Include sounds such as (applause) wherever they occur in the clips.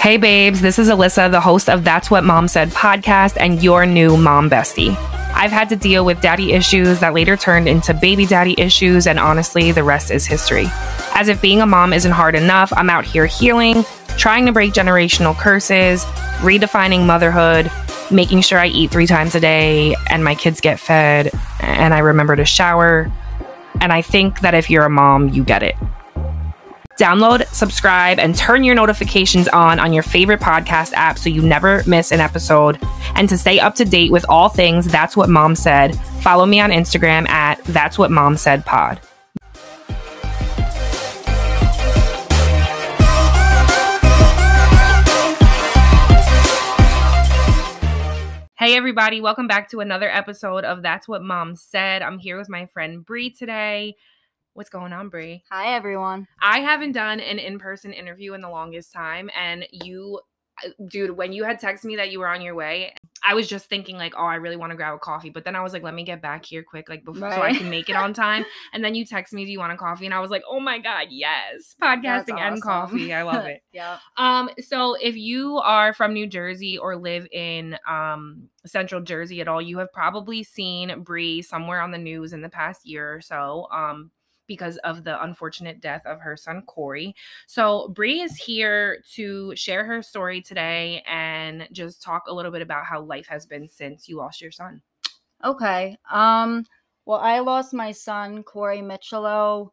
Hey, babes, this is Alyssa, the host of That's What Mom Said podcast and your new mom bestie. I've had to deal with daddy issues that later turned into baby daddy issues, and honestly, the rest is history. As if being a mom isn't hard enough, I'm out here healing, trying to break generational curses, redefining motherhood, making sure I eat three times a day and my kids get fed and I remember to shower. And I think that if you're a mom, you get it. Download, subscribe, and turn your notifications on on your favorite podcast app so you never miss an episode. And to stay up to date with all things That's What Mom Said, follow me on Instagram at That's What Mom Said Pod. Hey everybody, welcome back to another episode of That's What Mom Said. I'm here with my friend Bre today. What's going on, Bre? Hi, everyone. I haven't done an in-person interview in the longest time, and you, uh, dude, when you had texted me that you were on your way, I was just thinking like, oh, I really want to grab a coffee, but then I was like, let me get back here quick, like before, so I can make it on time. (laughs) and then you text me, do you want a coffee? And I was like, oh my god, yes, podcasting and coffee, I love (laughs) it. yeah. Um, so if you are from New Jersey or live in um central Jersey at all, you have probably seen Bre somewhere on the news in the past year or so. Um because of the unfortunate death of her son Corey. So Bre is here to share her story today and just talk a little bit about how life has been since you lost your son. Okay. Um. Well, I lost my son Corey Micciolo,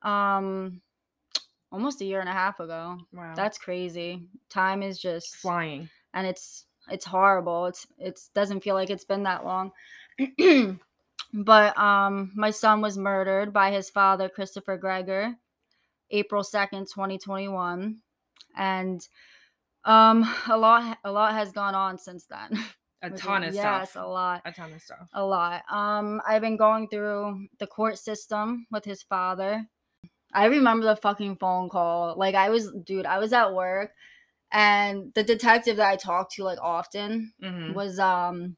um, almost a year and a half ago. Wow. That's crazy. Time is just flying. and it's it's horrible. It's it's doesn't feel like it's been that long. (clears throat) but um, my son was murdered by his father, Christopher Gregor, April second, twenty twenty one, and um, a lot a lot has gone on since then. A (laughs) ton of yes, stuff. Yes, a lot. A ton of stuff. a lot. Um, I've been going through the court system with his father. I remember the fucking phone call. Like I was, dude, I was at work, and the detective that I talked to like often Mhm. was um.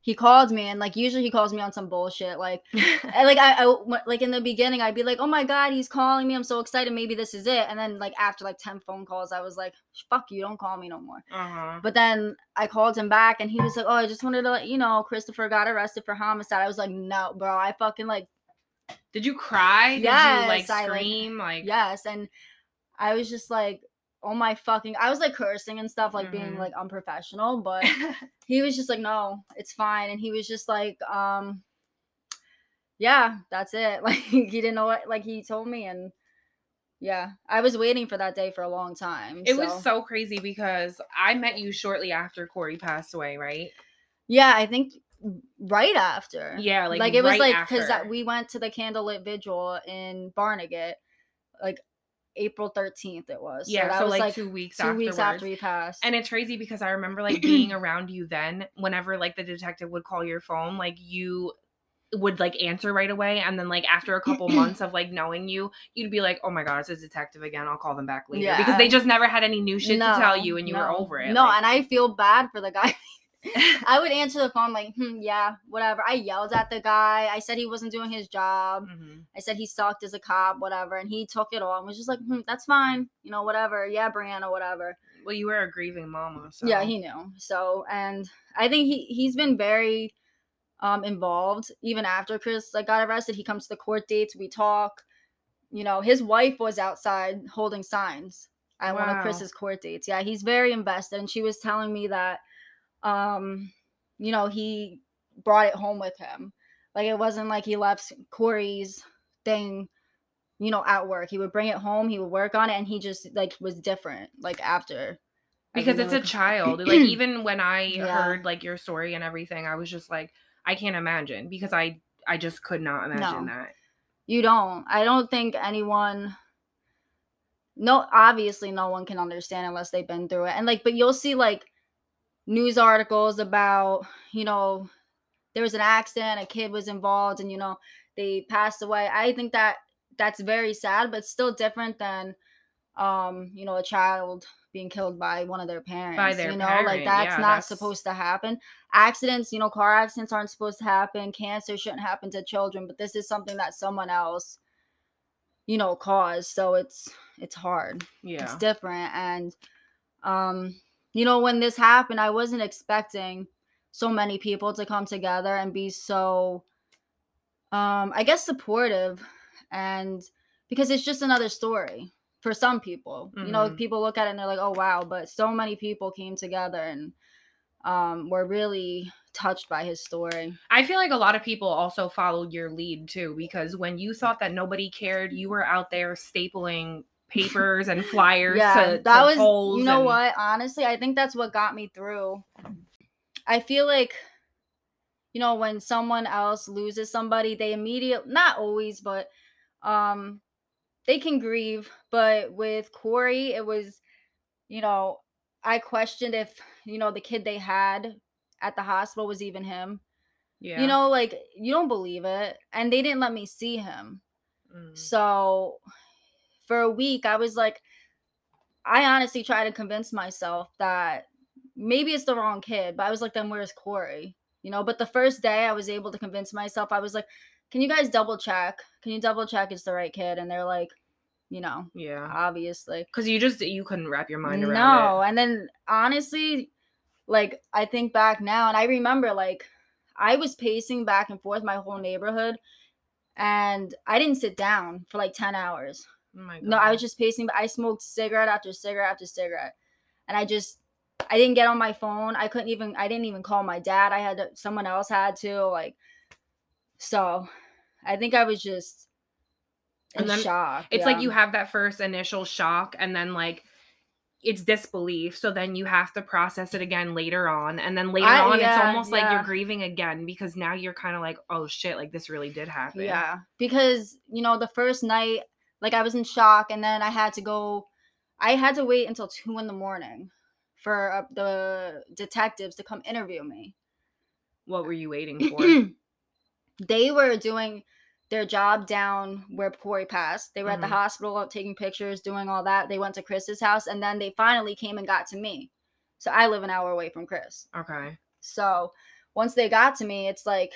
He called me and like usually he calls me on some bullshit like (laughs) and, like I, I like in the beginning I'd be like oh my god he's calling me I'm so excited maybe this is it and then like after like 10 phone calls I was like fuck you don't call me no more uh-huh. but then I called him back and he was like, Oh, I just wanted to let you know Christopher got arrested for homicide. I was like, No, bro. I fucking like, Did you cry? Did you like Yes, I, like- scream? Like, yes. And I was just like, Oh my fucking I was like cursing and stuff, like being Mhm. like unprofessional, but (laughs) he was just like, No, it's fine. And he was just like, um, yeah, that's it. (laughs) Like he didn't know what like he told me and yeah, I was waiting for that day for a long time. It was so crazy because I met you shortly after Corey passed away, right? Yeah, I think right after. Yeah, like Like, it was like because we went to the candlelit vigil in Barnegat, like April thirteenth. It was. yeah, that so was like, two weeks two afterwards. weeks after he passed. and it's crazy because I remember like being (clears throat) around you then. Whenever like the detective would call your phone, like you would like answer right away, and then like after a couple (clears throat) months of like knowing you, you'd be like, "Oh my god, it's a detective again. I'll call them back later," because they just never had any new shit to tell you, and you were over it. No, like- and I feel bad for the guy. (laughs) (laughs) I would answer the phone like, hmm, yeah, whatever. I yelled at the guy. I said he wasn't doing his job. Mhm. I said he sucked as a cop, whatever. And he took it all and was just like, hmm, that's fine. You know, whatever. Yeah, Brianna, whatever. Well, you were a grieving mama, so Yeah, he knew. So, and I think he he's been very um involved even after Chris like got arrested. He comes to the court dates, we talk. You know, his wife was outside holding signs at one Wow. of Chris's court dates. Yeah, he's very invested and she was telling me that um you know, he brought it home with him. Like it wasn't like he left Corey's thing you know, at work. He would bring it home, he would work on it, and he just like was different, like after. because it's a child (clears throat) like even when i Yeah. heard like your story and everything i was just like i can't imagine because i i just could not imagine No. that You don't. I don't think anyone no obviously no one can understand unless they've been through it. And like but you'll see like news articles about, you know, there was an accident, a kid was involved and you know, they passed away. I think that that's very sad, but still different than um, you know, a child being killed by one of their parents. By their you know, parent, like that's yeah, not that's- supposed to happen. Accidents, you know, car accidents aren't supposed to happen. Cancer shouldn't happen to children, but this is something that someone else you know, caused. So it's it's hard. Yeah. It's different. And um, you know, when this happened, I wasn't expecting so many people to come together and be so um I guess supportive and because it's just another story for some people. You know, Mhm. people look at it and they're like, "Oh wow," but so many people came together and um were really touched by his story. I feel like a lot of people also followed your lead too, because when you thought that nobody cared, you were out there stapling papers and flyers yeah, to, that to was you know and- what? Honestly, I think that's what got me through. I feel like you know when someone else loses somebody, they immediately not always, but um they can grieve. But with Corey, it was you know I questioned if you know the kid they had at the hospital was even him. Yeah. You know, like you don't believe it, and they didn't let me see him. Mm. So for a week, I was like, I honestly tried to convince myself that maybe it's the wrong kid, but I was like, then where's Corey? You know, but the first day I was able to convince myself, I was like, can you guys double check? Can you double check it's the right kid? And they're like, you know, Yeah. obviously. Because you just you couldn't wrap your mind around it. No. it. And then honestly, like I think back now and I remember like I was pacing back and forth my whole neighborhood and I didn't sit down for like 10 hours. Oh No, I was just pacing. But I smoked cigarette after cigarette after cigarette, and I just I didn't get on my phone. I couldn't even. I didn't even call my dad. I had to. Someone else had to. Like, so I think I was just in And then shock. It's like you have that first initial shock and then like it's disbelief. So then you have to process it again later on. And then later I- on, it's yeah, almost like you're grieving again because now you're kind of like, oh shit, like this really did happen. Yeah, because you know the first night, like I was in shock, and then I had to go. I had to wait until two in the morning for uh, the detectives to come interview me. What were you waiting (clears throat) for? they were doing their job down where Corey passed. They were at the Mhm. hospital taking pictures, doing all that. They went to Chris's house, and then they finally came and got to me. So I live an hour away from Chris. okay. So once they got to me, it's like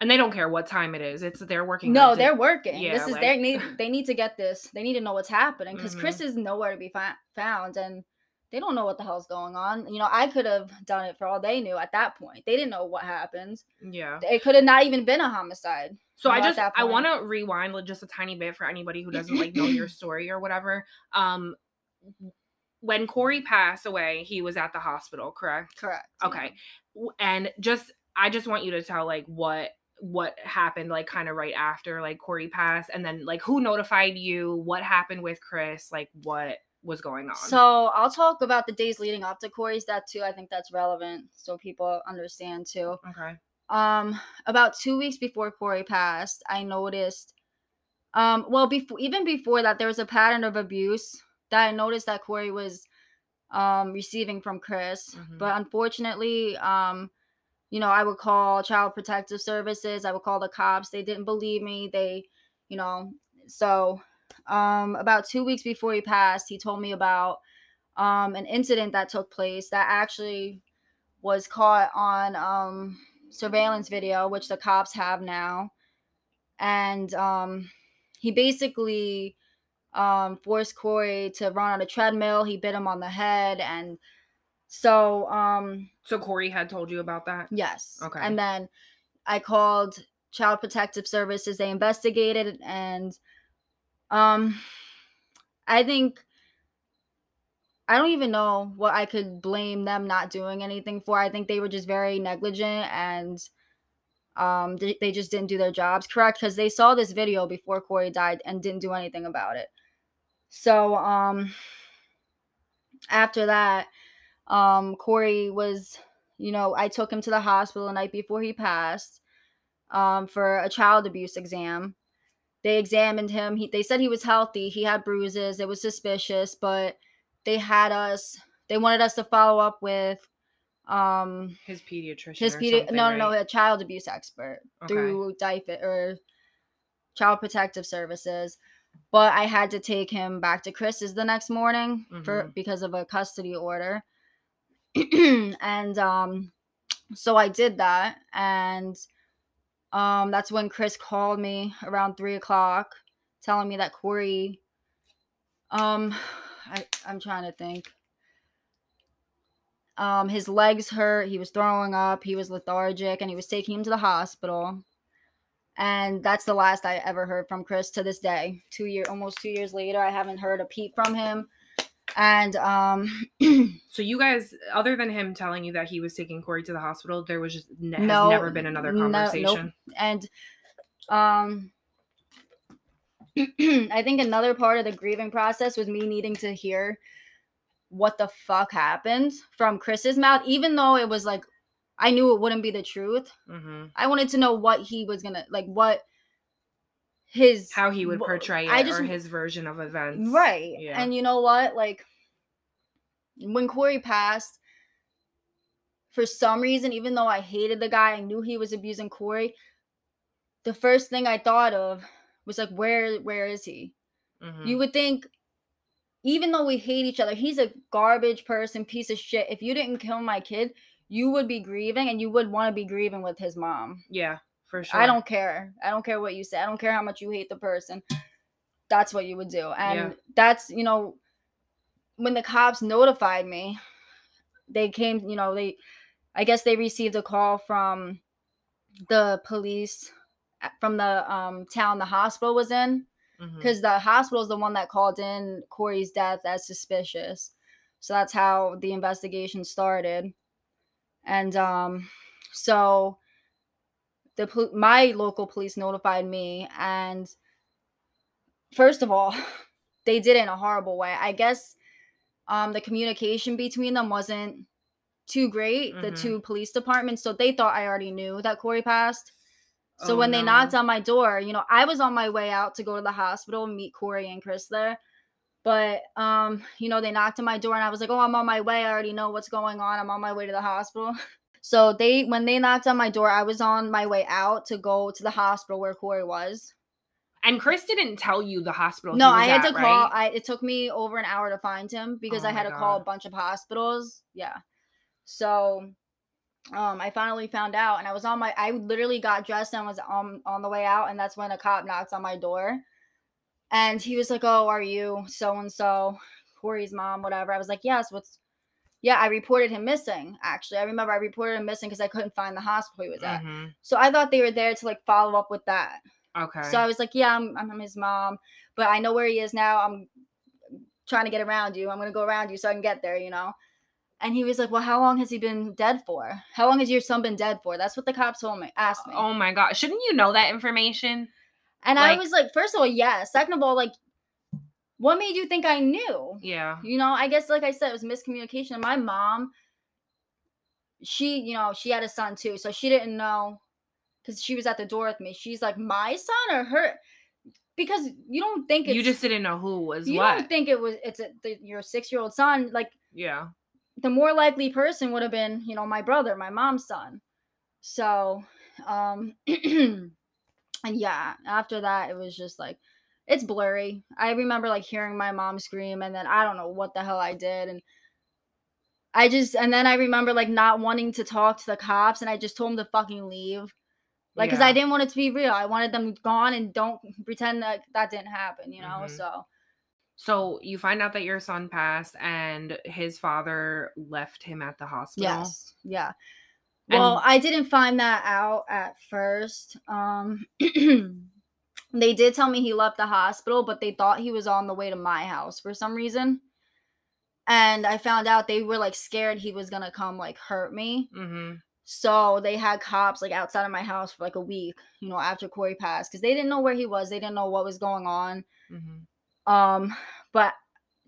And they don't care what time it is. It's they're working. no, they're working. yeah, this is like- they need they need to get this. They need to know what's happening because Mhm. Chris is nowhere to be fi- found, and they don't know what the hell's going on. You know, I could have done it for all they knew at that point. They didn't know what happened. Yeah. It could have not even been a homicide. So you I know, just I want to rewind just a tiny bit for anybody who doesn't like know your (laughs) story or whatever. Um, when Corey passed away, he was at the hospital, correct? Correct. Okay. W- And just I just want you to tell like what what happened like kind of right after like Corey passed and then like who notified you, what happened with Chris, like what was going on. So I'll talk about the days leading up to Corey's death too. I think that's relevant so people understand too. okay. Um, about two weeks before Corey passed, I noticed. Um, well, before even before that, there was a pattern of abuse that I noticed that Corey was um receiving from Chris. Mhm. But unfortunately, um, you know, I would call Child Protective Services. I would call the cops. They didn't believe me. They, you know, so um about two weeks before he passed, he told me about um an incident that took place that actually was caught on um surveillance video, which the cops have now. And um he basically um forced Corey to run on a treadmill. He bit him on the head and so um So Corey had told you about that? yes. Okay. And then I called Child Protective Services. They investigated and um I think I don't even know what I could blame them not doing anything for. I think they were just very negligent and um they, they just didn't do their jobs correct because they saw this video before Corey died and didn't do anything about it. So um after that, um Corey was, you know, I took him to the hospital the night before he passed um for a child abuse exam. They examined him. He, they said he was healthy. He had bruises. It was suspicious, but they had us they wanted us to follow up with um His pediatrician. his pedi- no no no right? a child abuse expert Okay. through DIFID or Child Protective Services. But I had to take him back to Chris's the next morning for Mhm. because of a custody order. (clears throat) and um so I did that and um that's when Chris called me around three o'clock telling me that Corey um I I'm trying to think. Um his legs hurt, he was throwing up, he was lethargic and he was taking him to the hospital. And that's the last I ever heard from Chris to this day. 2 year almost 2 years later, I haven't heard a peep from him. And um (clears throat) So you guys, other than him telling you that he was taking Corey to the hospital, there was just ne- No, never been another no- nope. conversation. and um (clears throat) I think another part of the grieving process was me needing to hear what the fuck happened from Chris's mouth, even though it was like I knew it wouldn't be the truth. hmm I wanted to know what he was gonna like, what his How he would portray it I just or his version of events. right. Yeah. And you know what? Like when Corey passed, for some reason, even though I hated the guy, I knew he was abusing Corey. The first thing I thought of was like, where where is he? Mhm. You would think, even though we hate each other, he's a garbage person, piece of shit. If you didn't kill my kid, you would be grieving and you would want to be grieving with his mom. yeah, for sure. I don't care. I don't care what you say. I don't care how much you hate the person. That's what you would do. And Yeah. that's, you know, when the cops notified me, they came, you know, they I guess they received a call from the police uh, from the um town the hospital was in because the hospital is the one that called in Corey's death as suspicious. So that's how the investigation started. And um, so the pol- my local police notified me, and first of all, (laughs) they did it in a horrible way. I guess um, the communication between them wasn't too great. The Mhm. two police departments, so they thought I already knew that Corey passed. So Oh, when they knocked on my door, you know, I was on my way out to go to the hospital and meet Corey and Chris there. But um, you know, they knocked on my door and I was like, "Oh, I'm on my way. I already know what's going on. I'm on my way to the hospital." (laughs) So they when they knocked on my door, I was on my way out to go to the hospital where Corey was. And Chris didn't tell you the hospital. No, he was I had at, to call. right? I it took me over an hour to find him because Oh I had to call a bunch of hospitals. Yeah. So um I finally found out and I was on my I literally got dressed and was on on the way out and that's when a cop knocked on my door. And he was like, "Oh, are you so and so Corey's mom whatever?" I was like, "Yes, what's Yeah, I reported him missing. Actually, I remember I reported him missing because I couldn't find the hospital he was at. Mhm. So I thought they were there to like follow up with that. Okay. So I was like, yeah, I'm, I'm his mom, but I know where he is now. I'm trying to get around you. I'm going to go around you so I can get there, you know? And he was like, well, how long has he been dead for? How long has your son been dead for? That's what the cops told me, asked me. oh my god! Shouldn't you know that information? and I was like, first of all, yes. Second of all, like, what made you think I knew? Yeah. You know, I guess, like I said, it was miscommunication. And my mom, she, you know, she had a son too. So she didn't know because she was at the door with me. She's like, my son or her? Because you don't think it's. You just didn't know who was you what. don't think it was it's a, the, your six year old son like yeah. the more likely person would have been you know my brother my mom's son so um (clears throat) and yeah after that it was just like it's blurry i remember like hearing my mom scream and then i don't know what the hell i did and i just and then i remember like not wanting to talk to the cops and i just told them to fucking leave like because i didn't want it to be real i wanted them gone and don't pretend that that didn't happen you know Mhm. so So you find out that your son passed, and his father left him at the hospital. Yes. Yeah. Well, And- I didn't find that out at first. Um (clears throat) they did tell me he left the hospital, but they thought he was on the way to my house for some reason. And I found out they were like scared he was to come like hurt me. Mm-hmm. So they had cops like outside of my house for like a week, you know, after Corey passed cuz they didn't know where he was. They didn't know what was going on. Mm-hmm. Um, but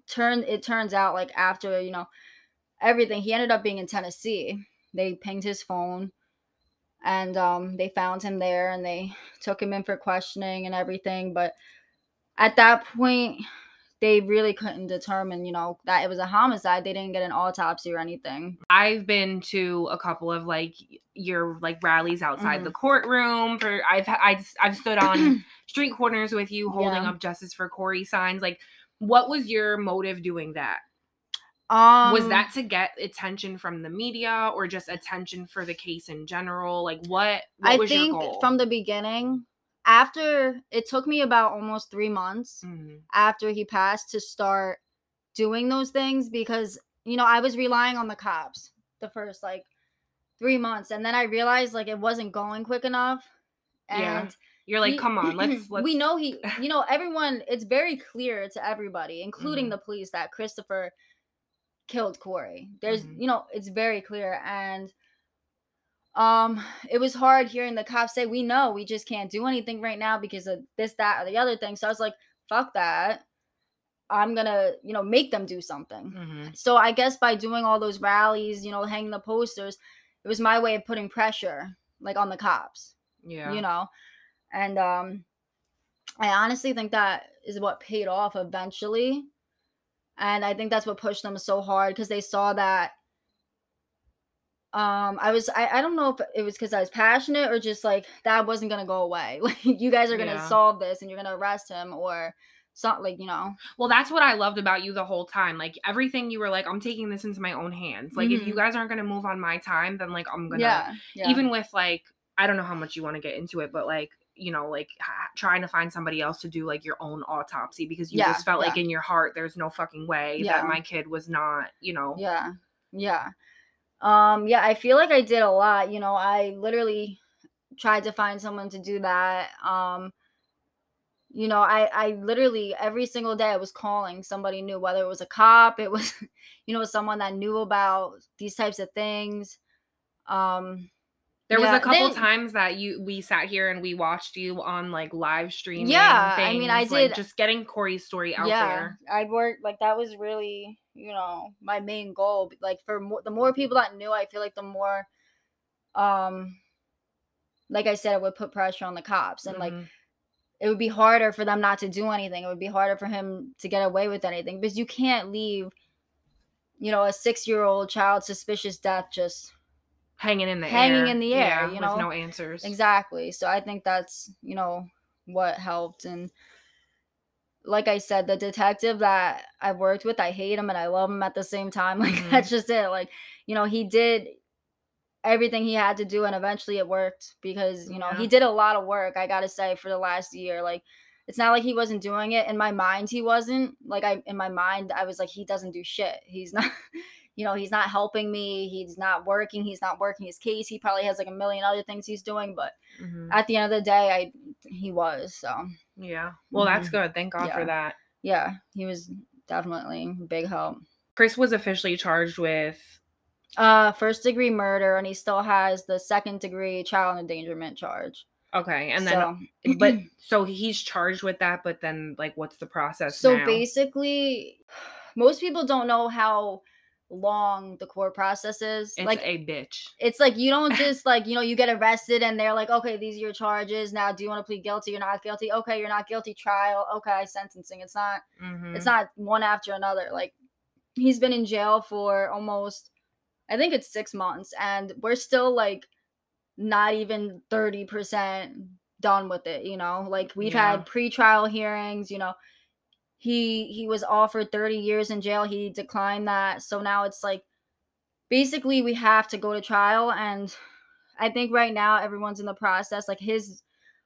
turn it turns out like after you know everything, he ended up being in Tennessee. They pinged his phone, and um, they found him there, and they took him in for questioning and everything. But at that point, they really couldn't determine, you know, that it was a homicide. They didn't get an autopsy or anything. I've been to a couple of like your like rallies outside Mhm. the courtroom. For I've I've I've stood on (clears throat) street corners with you holding Yeah. up justice for Corey signs. Like, what was your motive doing that? Um, was that to get attention from the media or just attention for the case in general? Like, what? what I was think your goal? from the beginning, after it took me about almost three months Mhm. after he passed to start doing those things because you know I was relying on the cops the first like three months, and then I realized like it wasn't going quick enough. Yeah. And You're like, he- come on, let's (clears throat) let's we know he, you know, everyone. It's very clear to everybody, (laughs) including Mhm. the police, that Christopher killed Corey. There's, Mhm. you know, it's very clear, and um, it was hard hearing the cops say, "We know, we just can't do anything right now because of this, that, or the other thing." So I was like, "Fuck that." I'm gonna, you know, make them do something. Mhm. So I guess by doing all those rallies, you know, hanging the posters, it was my way of putting pressure like on the cops, Yeah. you know. And um I honestly think that is what paid off eventually. And I think that's what pushed them so hard because they saw that um I was I, I don't know if it was because I was passionate or just like that wasn't gonna go away. (laughs) Like you guys are gonna Yeah. solve this and you're gonna arrest him or something like, you know. Well, that's what I loved about you the whole time. Like everything you were like, I'm taking this into my own hands. Like if you Mhm. guys aren't gonna move on my time, then like I'm gonna Yeah. yeah. even with like I don't know how much you want to get into it, but like you know, like ha- trying to find somebody else to do like your own autopsy because you Yeah, just felt like in your heart there's no fucking way Yeah. that my kid was not, you know. Yeah. Yeah. Um yeah, I feel like I did a lot, you know, I literally tried to find someone to do that. Um you know, I I literally every single day I was calling somebody new whether it was a cop, it was (laughs) you know, someone that knew about these types of things. Um There was a couple then- times that you we sat here and we watched you on like live streaming. Yeah, I mean, I things, like, did- just getting Corey's story out yeah, there. I worked like that was really, you know, my main goal. Like for more, the more people that knew, I feel like the more, um, like I said, it would put pressure on the cops, and like Mhm. it would be harder for them not to do anything. It would be harder for him to get away with anything because you can't leave, you know, a six-year-old child suspicious death just hanging in the air. Hanging air. in the air, yeah, you with know? no answers. Exactly. So I think that's, you know, what helped. And like I said, the detective that I worked with, I hate him and I love him at the same time. (laughs) Like Mhm. that's just it. Like, you know, he did everything he had to do and eventually it worked because, you know, Yeah. he did a lot of work, I gotta say, for the last year. Like it's not like he wasn't doing it. In my mind, he wasn't. Like I in my mind, I was like, he doesn't do shit. He's not you know, he's not helping me. He's not working. He's not working his case. He probably has like a million other things he's doing, but Mhm. at the end of the day, I he was. So Yeah. Well, that's Mhm. good. Thank God for that. yeah, he was definitely big help. Chris was officially charged with Uh, first degree murder, and he still has the second degree child endangerment charge. okay, and then so, but (clears throat) so he's charged with that, but then like what's the process so now? basically, (sighs) most people don't know how long the court process is. it's like a bitch. it's like you don't (laughs) just like you know you get arrested and they're like okay these are your charges now do you want to plead guilty you're not guilty okay you're not guilty trial okay sentencing it's not Mhm. it's not one after another like he's been in jail for almost i think it's six months and we're still like not even 30% done with it you know like we've Yeah. had pre-trial hearings you know he he was offered 30 years in jail. He declined that. So now it's like basically we have to go to trial. And i think right now everyone's in the process like his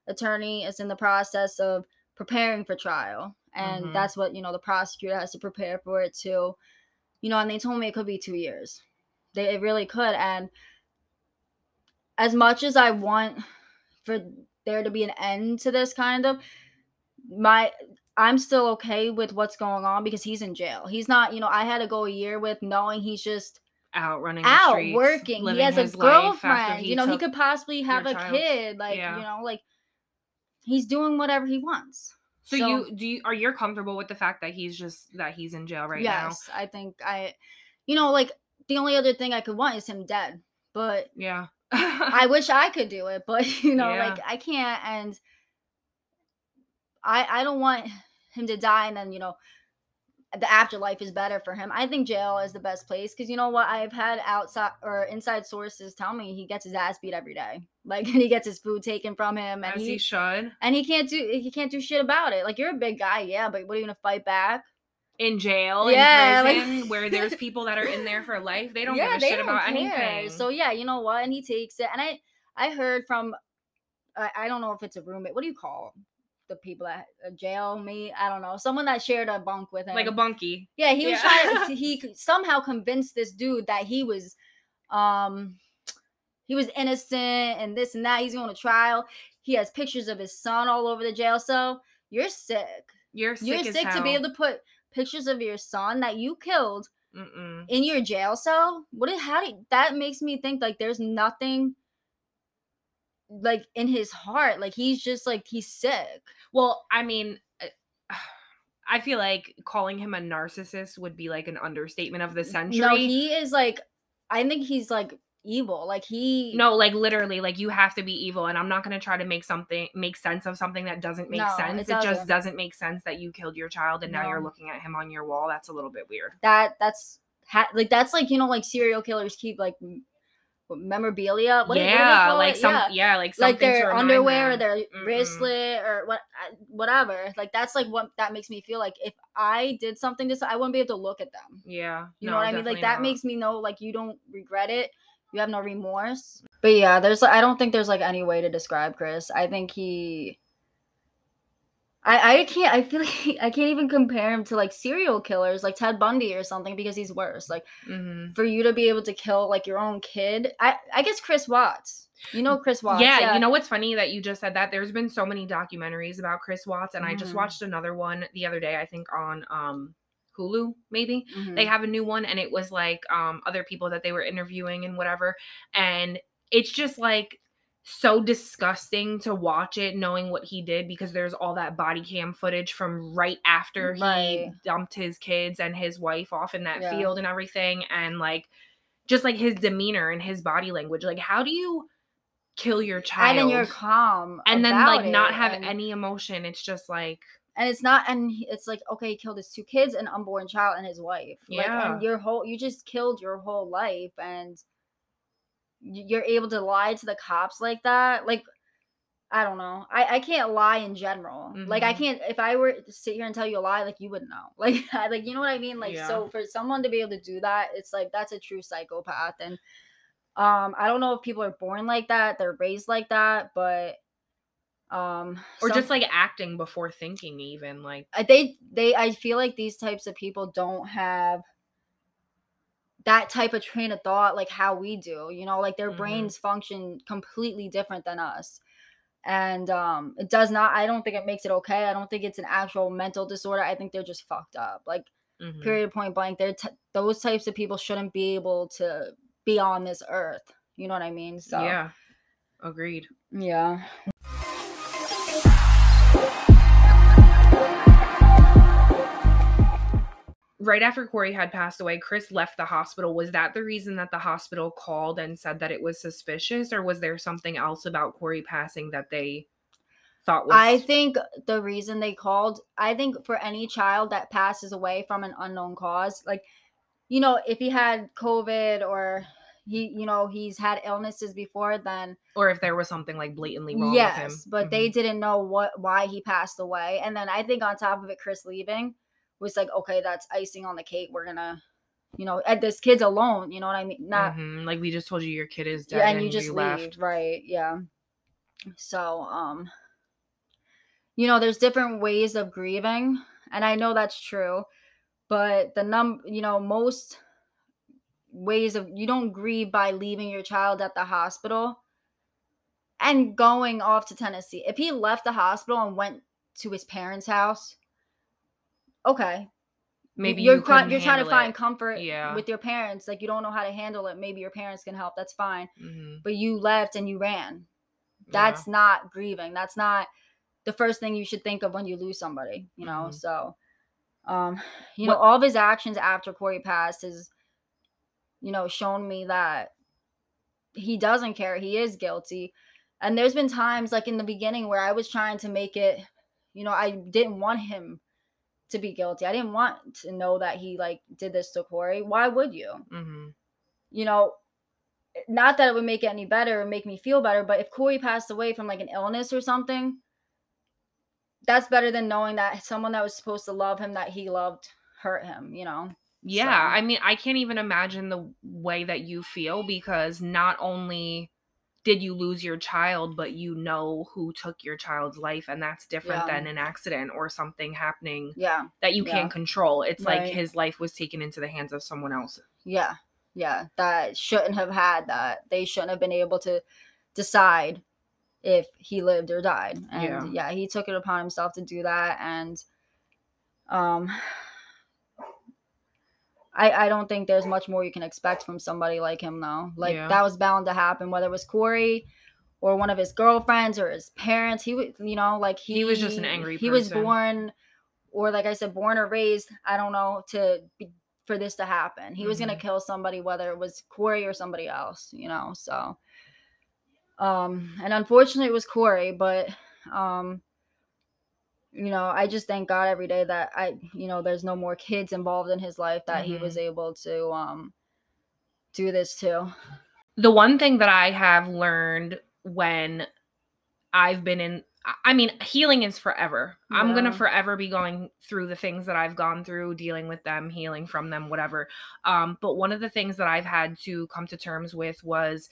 attorney is in the process of preparing for trial. And Mhm. that's what you know the prosecutor has to prepare for it too. You know and they told me it could be two years. They it really could. And as much as i want for there to be an end to this kind of my i'm still okay with what's going on because he's in jail he's not you know i had to go a year with knowing he's just out running the out streets, working he has a his life after girlfriend you know he could possibly have a child's- kid like yeah. you know like he's doing whatever he wants So, you do you are you comfortable with the fact that he's just that he's in jail right now? yes i think i you know like the only other thing i could want is him dead but? Yeah. I (laughs) wish I could do it, but (laughs) you know, Yeah. like I can't and I I don't want him to die and then, you know, the afterlife is better for him. I think jail is the best place cuz you know what? I've had outside or inside sources tell me he gets his ass beat every day. (laughs) Like and he gets his food taken from him and As he, he should. and he can't do he can't do shit about it. Like you're a big guy, yeah, but what are you going to fight back? In jail, Yeah, in like- where there's (laughs) people that are in there for life. They don't yeah, give a shit about care. anything. So yeah, you know what? And he takes it. And I I heard from I, I don't know if it's a roommate. What do you call the people that a jail me? I don't know. Someone that shared a bunk with him. Like a bunkie. Yeah, he was Yeah. trying. (laughs) He somehow convinced this dude that he was, um, he was innocent and this and that. He's going to trial. He has pictures of his son all over the jail cell. You're sick. You're sick, You're sick to be able to put pictures of your son that you killed Mm-mm. in your jail cell. What? How did that makes me think like there's nothing like in his heart. Like he's just like he's sick. Well, I mean, uh, (sighs) I feel like calling him a narcissist would be like an understatement of the century. No, he is like. I think he's like evil. Like he. No, like literally, like you have to be evil, and I'm not gonna try to make something make sense of something that doesn't make No, sense. it It, just doesn't. doesn't make sense that you killed your child, and now you're looking at him on your wall. That's a little bit weird. that that's ha- like that's like you know like serial killers keep like memorabilia. What do- what do yeah, like it? some, yeah. yeah, like something like their underwear, or their wristlet, or what, uh, whatever. Like that's like what that makes me feel like. If I did something to, I wouldn't be able to look at them. Yeah, You no, know what I mean? Like that not. makes me know like you don't regret it. You have no remorse. But yeah, there's I don't think there's like any way to describe Chris. I think he I I can't I feel (laughs) like I can't even compare him to like serial killers like Ted Bundy or something because he's worse. Like Mhm. for you to be able to kill like your own kid. I I guess Chris Watts. You know Chris Watts. Yeah, you know what's funny that you just said that. There's been so many documentaries about Chris Watts, and I just Mhm. watched another one the other day. I think on um Hulu, maybe. Mhm. they have a new one and it was like um other people that they were interviewing and whatever and it's just like so disgusting to watch it knowing what he did because there's all that body cam footage from right after he dumped his kids and his wife off in that Yeah. field and everything and like just like his demeanor and his body language like how do you kill your child and then you're calm and then like not have and- any emotion it's just like and it's not and it's like okay he killed his two kids an unborn child and his wife like Yeah. and your whole you just killed your whole life and you're able to lie to the cops like that like i don't know i i can't lie in general like i Mhm. can't if i were to sit here and tell you a lie like you wouldn't know (laughs) like I- like you know what i mean like Yeah. so for someone to be able to do that it's like that's a true psychopath and um i don't know if people are born like that they're raised like that but um or some- just like acting before thinking even like I- they they I feel like these types of people don't have that type of train of thought like how we do you know like their Mhm. brains function completely different than us and um it does not i don't think it makes it okay i don't think it's an actual mental disorder i think they're just fucked up like mhm. period point blank they're t- those types of people shouldn't be able to be on this earth you know what i mean so Yeah. Agreed. yeah Right after Corey had passed away, Chris left the hospital. Was that the reason that the hospital called and said that it was suspicious, or was there something else about Corey passing that they thought was? I think the reason they called, I think for any child that passes away from an unknown cause, like, you know, if he had COVID or he, you know, he's had illnesses before, then or if there was something like blatantly wrong yes, with him. Yes, but they Mhm. didn't know what why he passed away. And then I think on top of it, Chris leaving was like, okay, that's icing on the cake. We're gonna, you know, at this kid's alone. You know what I mean? Not Mhm. like we just told you your kid is dead yeah, and you just leave, left. right? Yeah. So, um, you know, there's different ways of grieving, and I know that's true, but the num, you know, most ways of you don't grieve by leaving your child at the hospital and going off to Tennessee. If he left the hospital and went to his parents' house, okay, Maybe you're you trying you're trying to it. find comfort Yeah. with your parents. Like you don't know how to handle it. Maybe your parents can help. That's fine Mhm. but you left and you ran. Yeah. That's not grieving. That's not the first thing you should think of when you lose somebody, you know. Mhm. So um, you know, all of his actions after Corey passed has, you know, shown me that he doesn't care. He is guilty. And there's been times like in the beginning where I was trying to make it, you know, I didn't want him to be guilty. I didn't want to know that he like did this to Corey. Why would you? Mhm. you know, not that it would make it any better or make me feel better, but if Corey passed away from like an illness or something, that's better than knowing that someone that was supposed to love him that he loved hurt him, you know? Yeah, So- I mean, I can't even imagine the way that you feel because not only did you lose your child but you know who took your child's life and that's different Yeah. than an accident or something happening Yeah. that you Yeah. can't control it's like his life was taken into the hands of someone else Yeah. Yeah. That shouldn't have had that. They shouldn't have been able to decide if he lived or died. And Yeah. yeah, he took it upon himself to do that. And um I, I don't think there's much more you can expect from somebody like him though. Like Yeah. that was bound to happen, whether it was Corey or one of his girlfriends or his parents. He was you know, like he, He was just an angry He was born or like I said, born or raised, I don't know, to be, for this to happen. He was gonna Mhm. kill somebody, whether it was Corey or somebody else, you know. So um and unfortunately it was Corey, but um you know, I just thank God every day that I, you know, there's no more kids involved in his life that he was able to um do this to. the one thing that I have learned when I've been in I- mean healing is forever. I'm going to forever be going through the things that I've gone through, dealing with them, healing from them, whatever. Um but one of the things that I've had to come to terms with was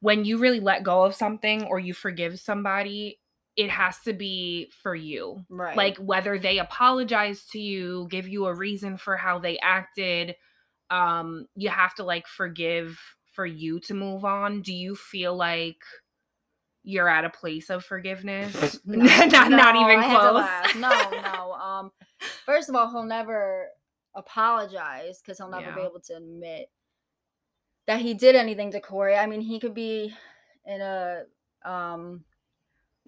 when you really let go of something or you forgive somebody, it has to be for you Right. like whether they apologize to you give you a reason for how they acted um you have to like forgive for you to move on do you feel like you're at a place of forgiveness (laughs) (laughs) not, not No, even I close. No, no. Um, (laughs) first of all, he'll never apologize because he'll never be able to admit that he did anything to Corey. I mean, he could be in a um,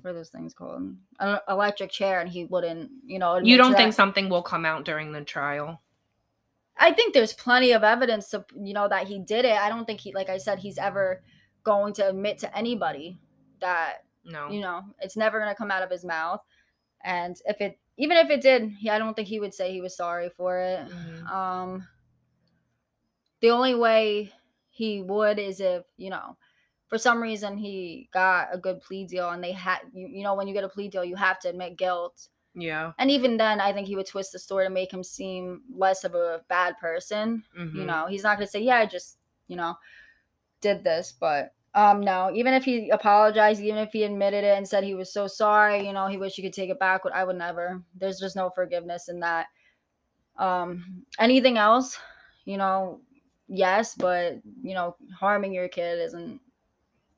what are those things called? An electric chair, and he wouldn't, you know. you don't that. think something will come out during the trial I think there's plenty of evidence to you know that he did it. I don't think he, like I said, he's ever going to admit to anybody that no you know it's never going to come out of his mouth and if it even if it did he, i don't think he would say he was sorry for it Mhm. um the only way he would is if you know for some reason he got a good plea deal and they had you, you know when you get a plea deal you have to admit guilt. Yeah. And even then i think he would twist the story to make him seem less of a bad person you Mhm. know? He's not going to say yeah i just you know did this but um no even if he apologized even if he admitted it and said he was so sorry you know he wished he could take it back i would never. There's just no forgiveness in that. Um anything else? You know yes but you know harming your kid isn't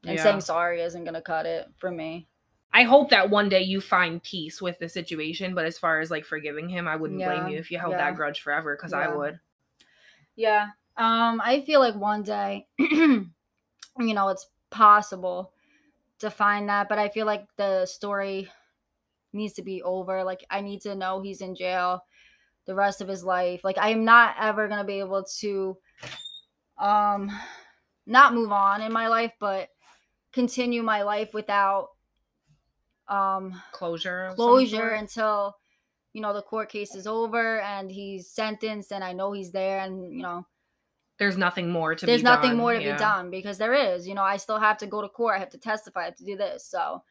and Yeah. saying sorry isn't going to cut it for me I hope that one day you find peace with the situation, but as far as like forgiving him, I wouldn't Yeah, blame you if you held yeah. that grudge forever because I would. Yeah. Um, I feel like one day, (clears throat) you know, it's possible to find that, but I feel like the story needs to be over. Like I need to know he's in jail the rest of his life. Like I am not ever gonna be able to um not move on in my life, but continue my life without um Closure. closure until you know the court case is over and he's sentenced and I know he's there and you know There's nothing more to there's nothing done, more to yeah. be done because there is you know i still have to go to court i have to testify i have to do this so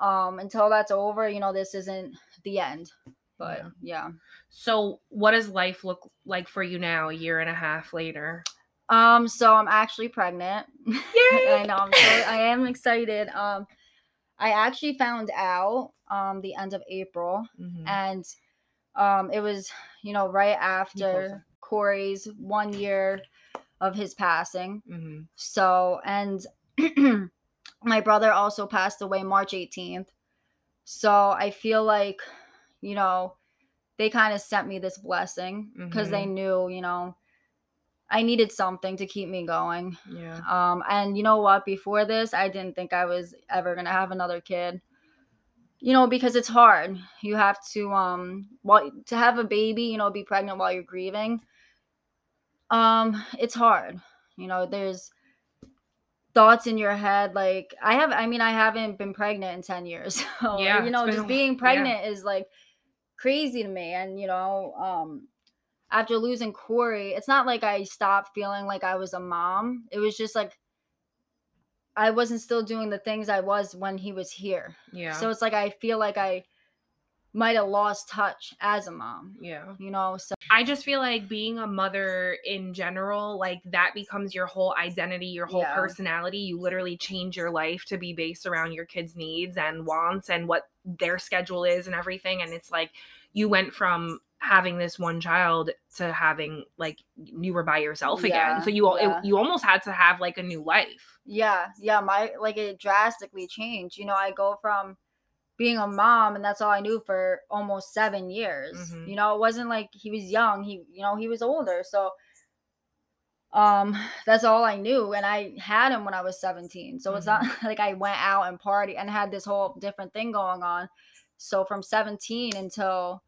um until that's over you know this isn't the end but yeah, So, what does life look like for you now, a year and a half later? Um so i'm actually pregnant (laughs) Yay! i know i'm so i am excited um i actually found out um the end of april Mhm. and um it was you know right after corey's one year of his passing Mhm. So, and (clears throat) my brother also passed away March 18th. So, I feel like, you know, they kind of sent me this blessing because they knew, you know, I needed something to keep me going. Yeah. Um, and you know what? Before this, I didn't think I was ever gonna have another kid. You know, because it's hard. You have to um, well, to have a baby, you know, be pregnant while you're grieving. Um, it's hard. You know, there's thoughts in your head like I have. I mean, I haven't been pregnant in ten years. (laughs) So Yeah, you know, just being yeah. pregnant is like crazy to me. And you know, um, after losing Corey, it's not like I stopped feeling like I was a mom. It was just like I wasn't still doing the things I was when he was here. Yeah. So it's like I feel like I might have lost touch as a mom. Yeah. You know, so I just feel like being a mother in general, like that becomes your whole identity, your whole Yeah. personality. You literally change your life to be based around your kids' needs and wants and what their schedule is and everything. And it's like you went from having this one child to having like you were by yourself again. So you yeah. you almost had to have like a new life. yeah, yeah, my like it drastically changed. You know, I go from being a mom and that's all I knew for almost 7 years. Mhm. You know, it wasn't like he was young, he you know, he was older. So um (sighs) that's all I knew and I had him when I was 17. So it's not (laughs) like I went out and party and had this whole different thing going on. So from 17 until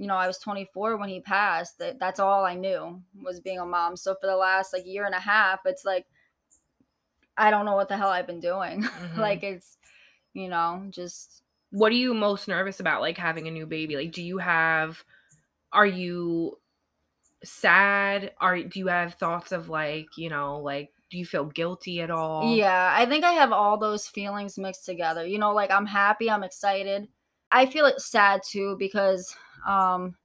you know, I was 24 when he passed. That that's all I knew was being a mom. So for the last like year and a half, it's like I don't know what the hell I've been doing. (laughs) Mhm. like it's you know, just what are you most nervous about like having a new baby like do you have are you sad are do you have thoughts of like you know like do you feel guilty at all yeah, I think I have all those feelings mixed together. You know, like I'm happy, I'm excited. I feel it sad too because um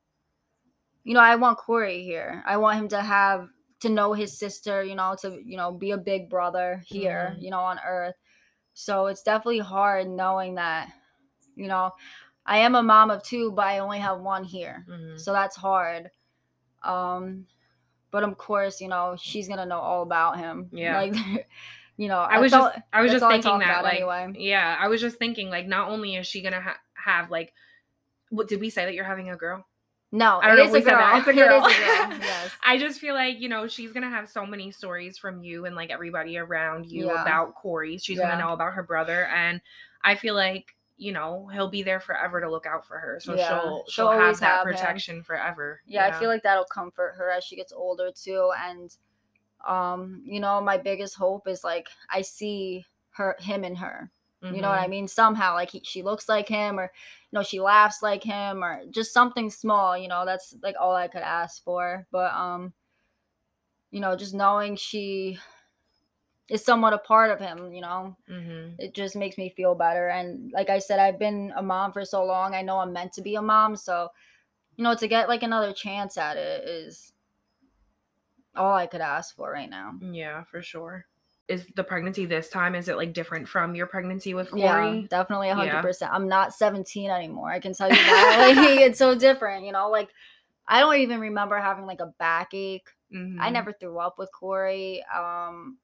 you know, I want Corey here. I want him to have to know his sister, you know, to you know, be a big brother here, Mhm. you know, on earth. So it's definitely hard knowing that, you know, I am a mom of two, but I only have one here. Mhm. So that's hard. Um but of course, you know, she's gonna know all about him. Yeah. Like (laughs) you know, i was that's just i was just I thinking that like anyway. yeah i was just thinking like not only is she gonna ha- have like what did we say that you're having a girl No, I don't know is we a said girl. that. It's (laughs) a It is girl. girl, (laughs) Yes. I just feel like, you know, she's gonna have so many stories from you and like everybody around you Yeah. about Corey. She's Yeah. gonna know about her brother. And I feel like, you know, he'll be there forever to look out for her. So Yeah. she'll She'll she'll have that have him. protection forever. yeah, I feel like that'll comfort her as she gets older too. And um, you know, my biggest hope is like I see her him and her. You know what I Mhm. mean? Somehow, like he, she looks like him, or you know, she laughs like him, or just something small. You know, that's like all I could ask for. But um, you know, just knowing she is somewhat a part of him. You know, Mhm. it just makes me feel better. And like I said, I've been a mom for so long. I know I'm meant to be a mom. So, you know, to get like another chance at it is all I could ask for right now. Yeah, for sure. Is the pregnancy this time is it like different from your pregnancy with Corey? Yeah, definitely a hundred percent. I'm not 17 anymore. I can tell you that. like, (laughs) it's so different, you know. Like I don't even remember having like a backache. I Mhm. never threw up with Corey. Um,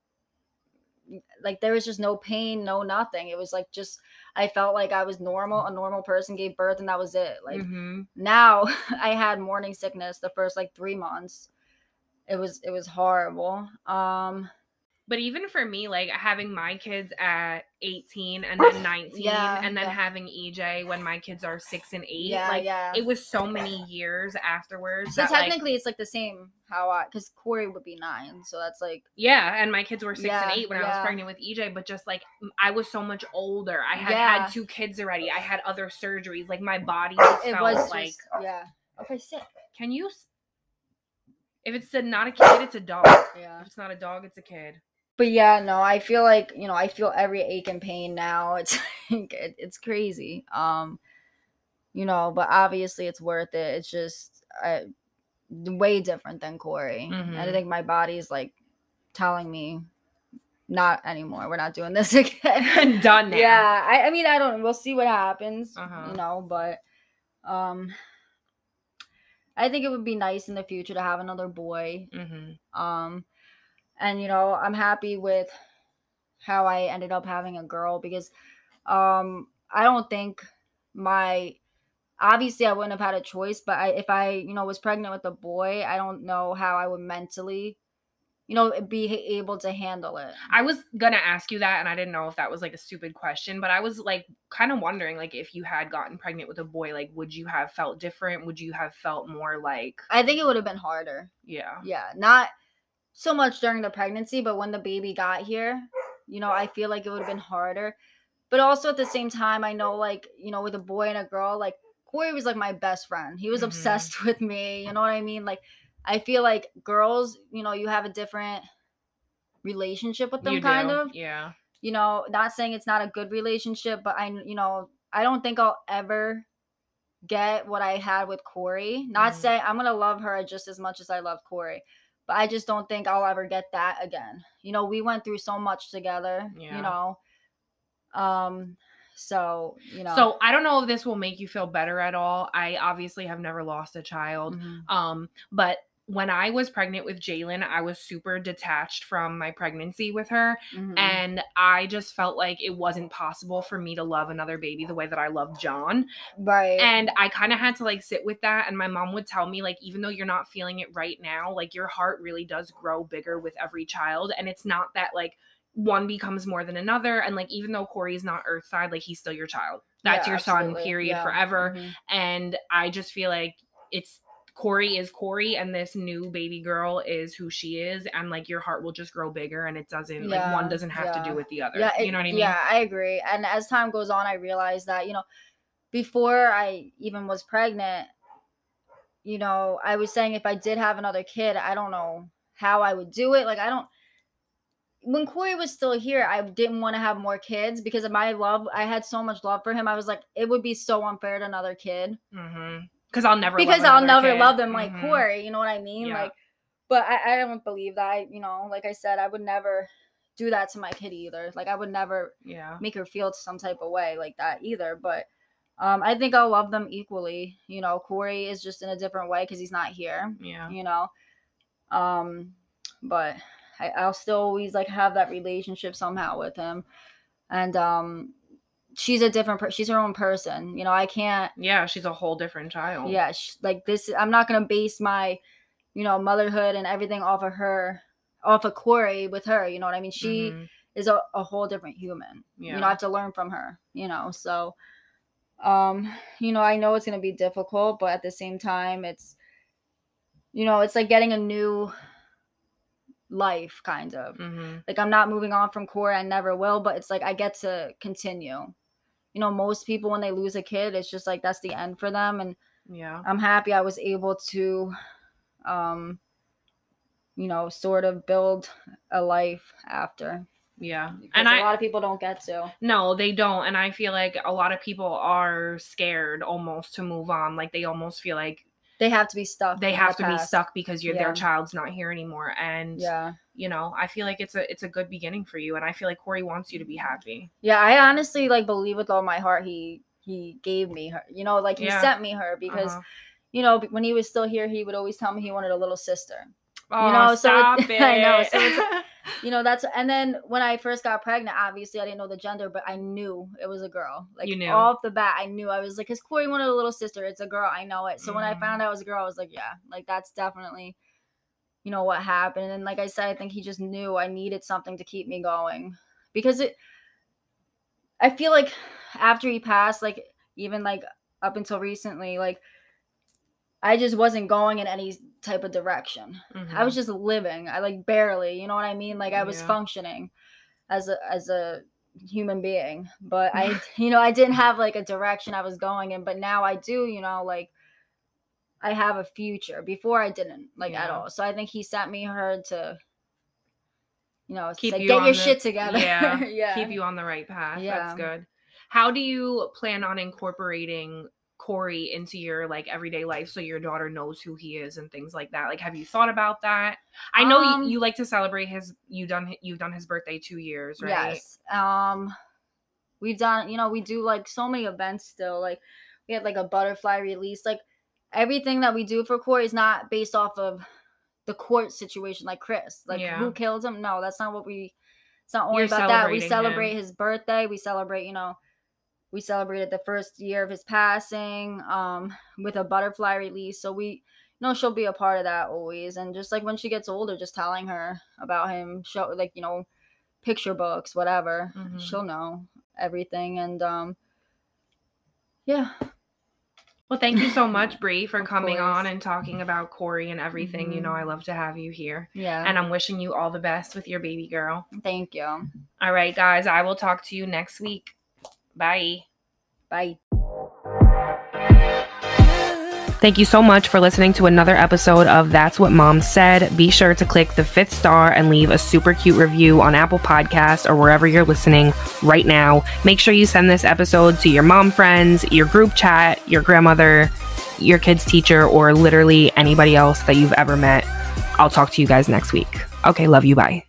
like there was just no pain, no nothing. It was like just I felt like I was normal, a normal person gave birth, and that was it. Like Mhm. now, (laughs) I had morning sickness the first like three months. It was it was horrible. Um, But even for me, like having my kids at 18 and (sighs) then 19 Yeah, and then yeah. having EJ when my kids are six and eight, yeah, like yeah. it was so many years afterwards. so that, like- technically, it's like the same how I because Corey would be nine, so that's like yeah, and my kids were six and eight when I was pregnant with EJ, but just like I was so much older. I had had two kids already. I had other surgeries. Like my body just it felt was like, just yeah. Okay, sit. can you? If it's a, not a kid, it's a dog. Yeah. If it's not a dog, it's a kid. But yeah, no, I feel like you know I feel every ache and pain now. (laughs) It's like it, it's crazy. Um, you know, but obviously it's worth it. It's just uh, way different than Corey. And I think my body's like telling me not anymore. We're not doing (laughs) this again. (laughs) Done now. Yeah, I, I mean I don't. We'll see what happens. Uh-huh. You know, but um, I think it would be nice in the future to have another boy. Mm-hmm. Um, and you know, I'm happy with how I ended up having a girl because um, I don't think my obviously I wouldn't have had a choice, but I, if I you know was pregnant with a boy, I don't know how I would mentally, you know, be able to handle it. I was gonna ask you that, and I didn't know if that was like a stupid question, but I was like kind of wondering, like, if you had gotten pregnant with a boy, like, would you have felt different? Would you have felt more like, I think it would have been harder. yeah, Yeah, not so much during the pregnancy, but when the baby got here, you know, I feel like it would have been harder. But also at the same time, I know like, you know, with a boy and a girl, like Corey was like my best friend. He was Mhm. obsessed (laughs) with me. You know what I mean? Like I feel like girls, you know, you have a different relationship with them you kind do. of. yeah, You know, not saying it's not a good relationship, but I you know, I don't think I'll ever get what I had with Corey. Not Mhm. saying I'm gonna love her just as much as I love Corey, but I just don't think I'll ever get that again. You know, we went through so much together. Yeah. You know, um, so you know. So I don't know if this will make you feel better at all. I obviously have never lost a child. Mhm. Um, but when I was pregnant with Jalen, I was super detached from my pregnancy with her. Mhm. And I just felt like it wasn't possible for me to love another baby the way that I love John. right. And I kind of had to like sit with that. And my mom would tell me, like, even though you're not feeling it right now, like your heart really does grow bigger with every child. And it's not that like one becomes more than another. And like, even though Corey's not Earthside, like, he's still your child. That's Yeah, your son, period, Yeah. forever. Mhm. And I just feel like it's Corey is Corey, and this new baby girl is who she is. And like, your heart will just grow bigger. And it doesn't, like, one doesn't have to do with the other. Yeah, you know what I mean? Yeah, I agree. And as time goes on, I realized that, you know, before I even was pregnant, you know, I was saying if I did have another kid, I don't know how I would do it. Like, I don't. When Corey was still here, I didn't want to have more kids because of my love. I had so much love for him. I was like, it would be so unfair to another kid Mm-hmm. Because I'll never love because I'll never kid. love them like Mhm. Corey. You know what I mean? Yeah. Like, but I, I don't believe that. I, you know, like I said, I would never do that to my kid either. Like, I would never Yeah. make her feel some type of way like that either. But um, I think I'll love them equally. You know, Corey is just in a different way because he's not here. Yeah. You know, um, but I, I'll still always like have that relationship somehow with him, and um, she's a different. Per- she's her own person. You know, I can't. Yeah. She's a whole different child. Yeah, sh- like this. I'm not gonna base my, you know, motherhood and everything off of her, off of Corey with her. You know what I mean? She Mhm. is a, a whole different human. Yeah. You know, I have to learn from her, you know. So um, you know, I know it's gonna be difficult, but at the same time it's you know, it's like getting a new life kind of. Mhm. Like I'm not moving on from Corey, I never will, but it's like I get to continue. You know, most people when they lose a kid, it's just like that's the end for them. And Yeah. I'm happy I was able to um you know, sort of build a life after. Yeah. Because And a I lot of people don't get to. no, they don't. And I feel like a lot of people are scared almost to move on. Like they almost feel like They have to be stuck. they have the to be stuck because you're Yeah. their child's not here anymore. And Yeah. you know, I feel like it's a it's a good beginning for you. And I feel like Corey wants you to be happy. Yeah, I honestly like believe with all my heart he he gave me her. You know, like he Yeah. sent me her because Uh-huh. you know when he was still here, he would always tell me he wanted a little sister. Oh, know, so it- stop it. (laughs) I know, so it's- (laughs) You know, that's and then when I first got pregnant, obviously I didn't know the gender, but I knew it was a girl. Like You knew. off the bat, I knew I was like, "Cause Corey wanted a little sister. It's a girl. I know it." So when I found mm. out it was a girl, I was like, "Yeah, like that's definitely." You know what happened, and like I said, I think he just knew I needed something to keep me going because it. I feel like after he passed, like even like up until recently, like I just wasn't going in any type of direction. I was mm-hmm. just living. I like barely, you know what I mean? Like I was Yeah. functioning as a as a human being, but (laughs) I you know, I didn't have like a direction I was going in, but now I do, you know, like I have a future. Before I didn't, like at all. So I think he sent me her to you know, Keep say, you get your the- shit together. Yeah. (laughs) yeah. keep you on the right path. Yeah. That's good. How do you plan on incorporating Corey into your like everyday life so your daughter knows who he is and things like that? Like, have you thought about that? I know Um, you, you like to celebrate his you done you've done his birthday two years, right? Yes. Um we've done, you know, we do like so many events still. Like we had like a butterfly release. Like everything that we do for Corey is not based off of the court situation like Chris. Like Yeah. who killed him? No, that's not what we it's not only You're about that. We celebrate him. his birthday. We celebrate, you know, we celebrated the first year of his passing um with a butterfly release. So we you know she'll be a part of that always and just like when she gets older just telling her about him show like you know picture books whatever Mhm. she'll know everything and um yeah Well, thank you so much, Bre, for coming on and talking about Corey and everything. You know, Mhm. I love to have you here. yeah And I'm wishing you all the best with your baby girl. thank you All right, guys, I will talk to you next week. Bye. bye Thank you so much for listening to another episode of That's What Mom Said. Be sure to click the fifth star and leave a super cute review on Apple Podcasts or wherever you're listening right now. Make sure you send this episode to your mom friends, your group chat, your grandmother, your kid's teacher, or literally anybody else that you've ever met. I'll talk to you guys next week. Okay, love you. Bye.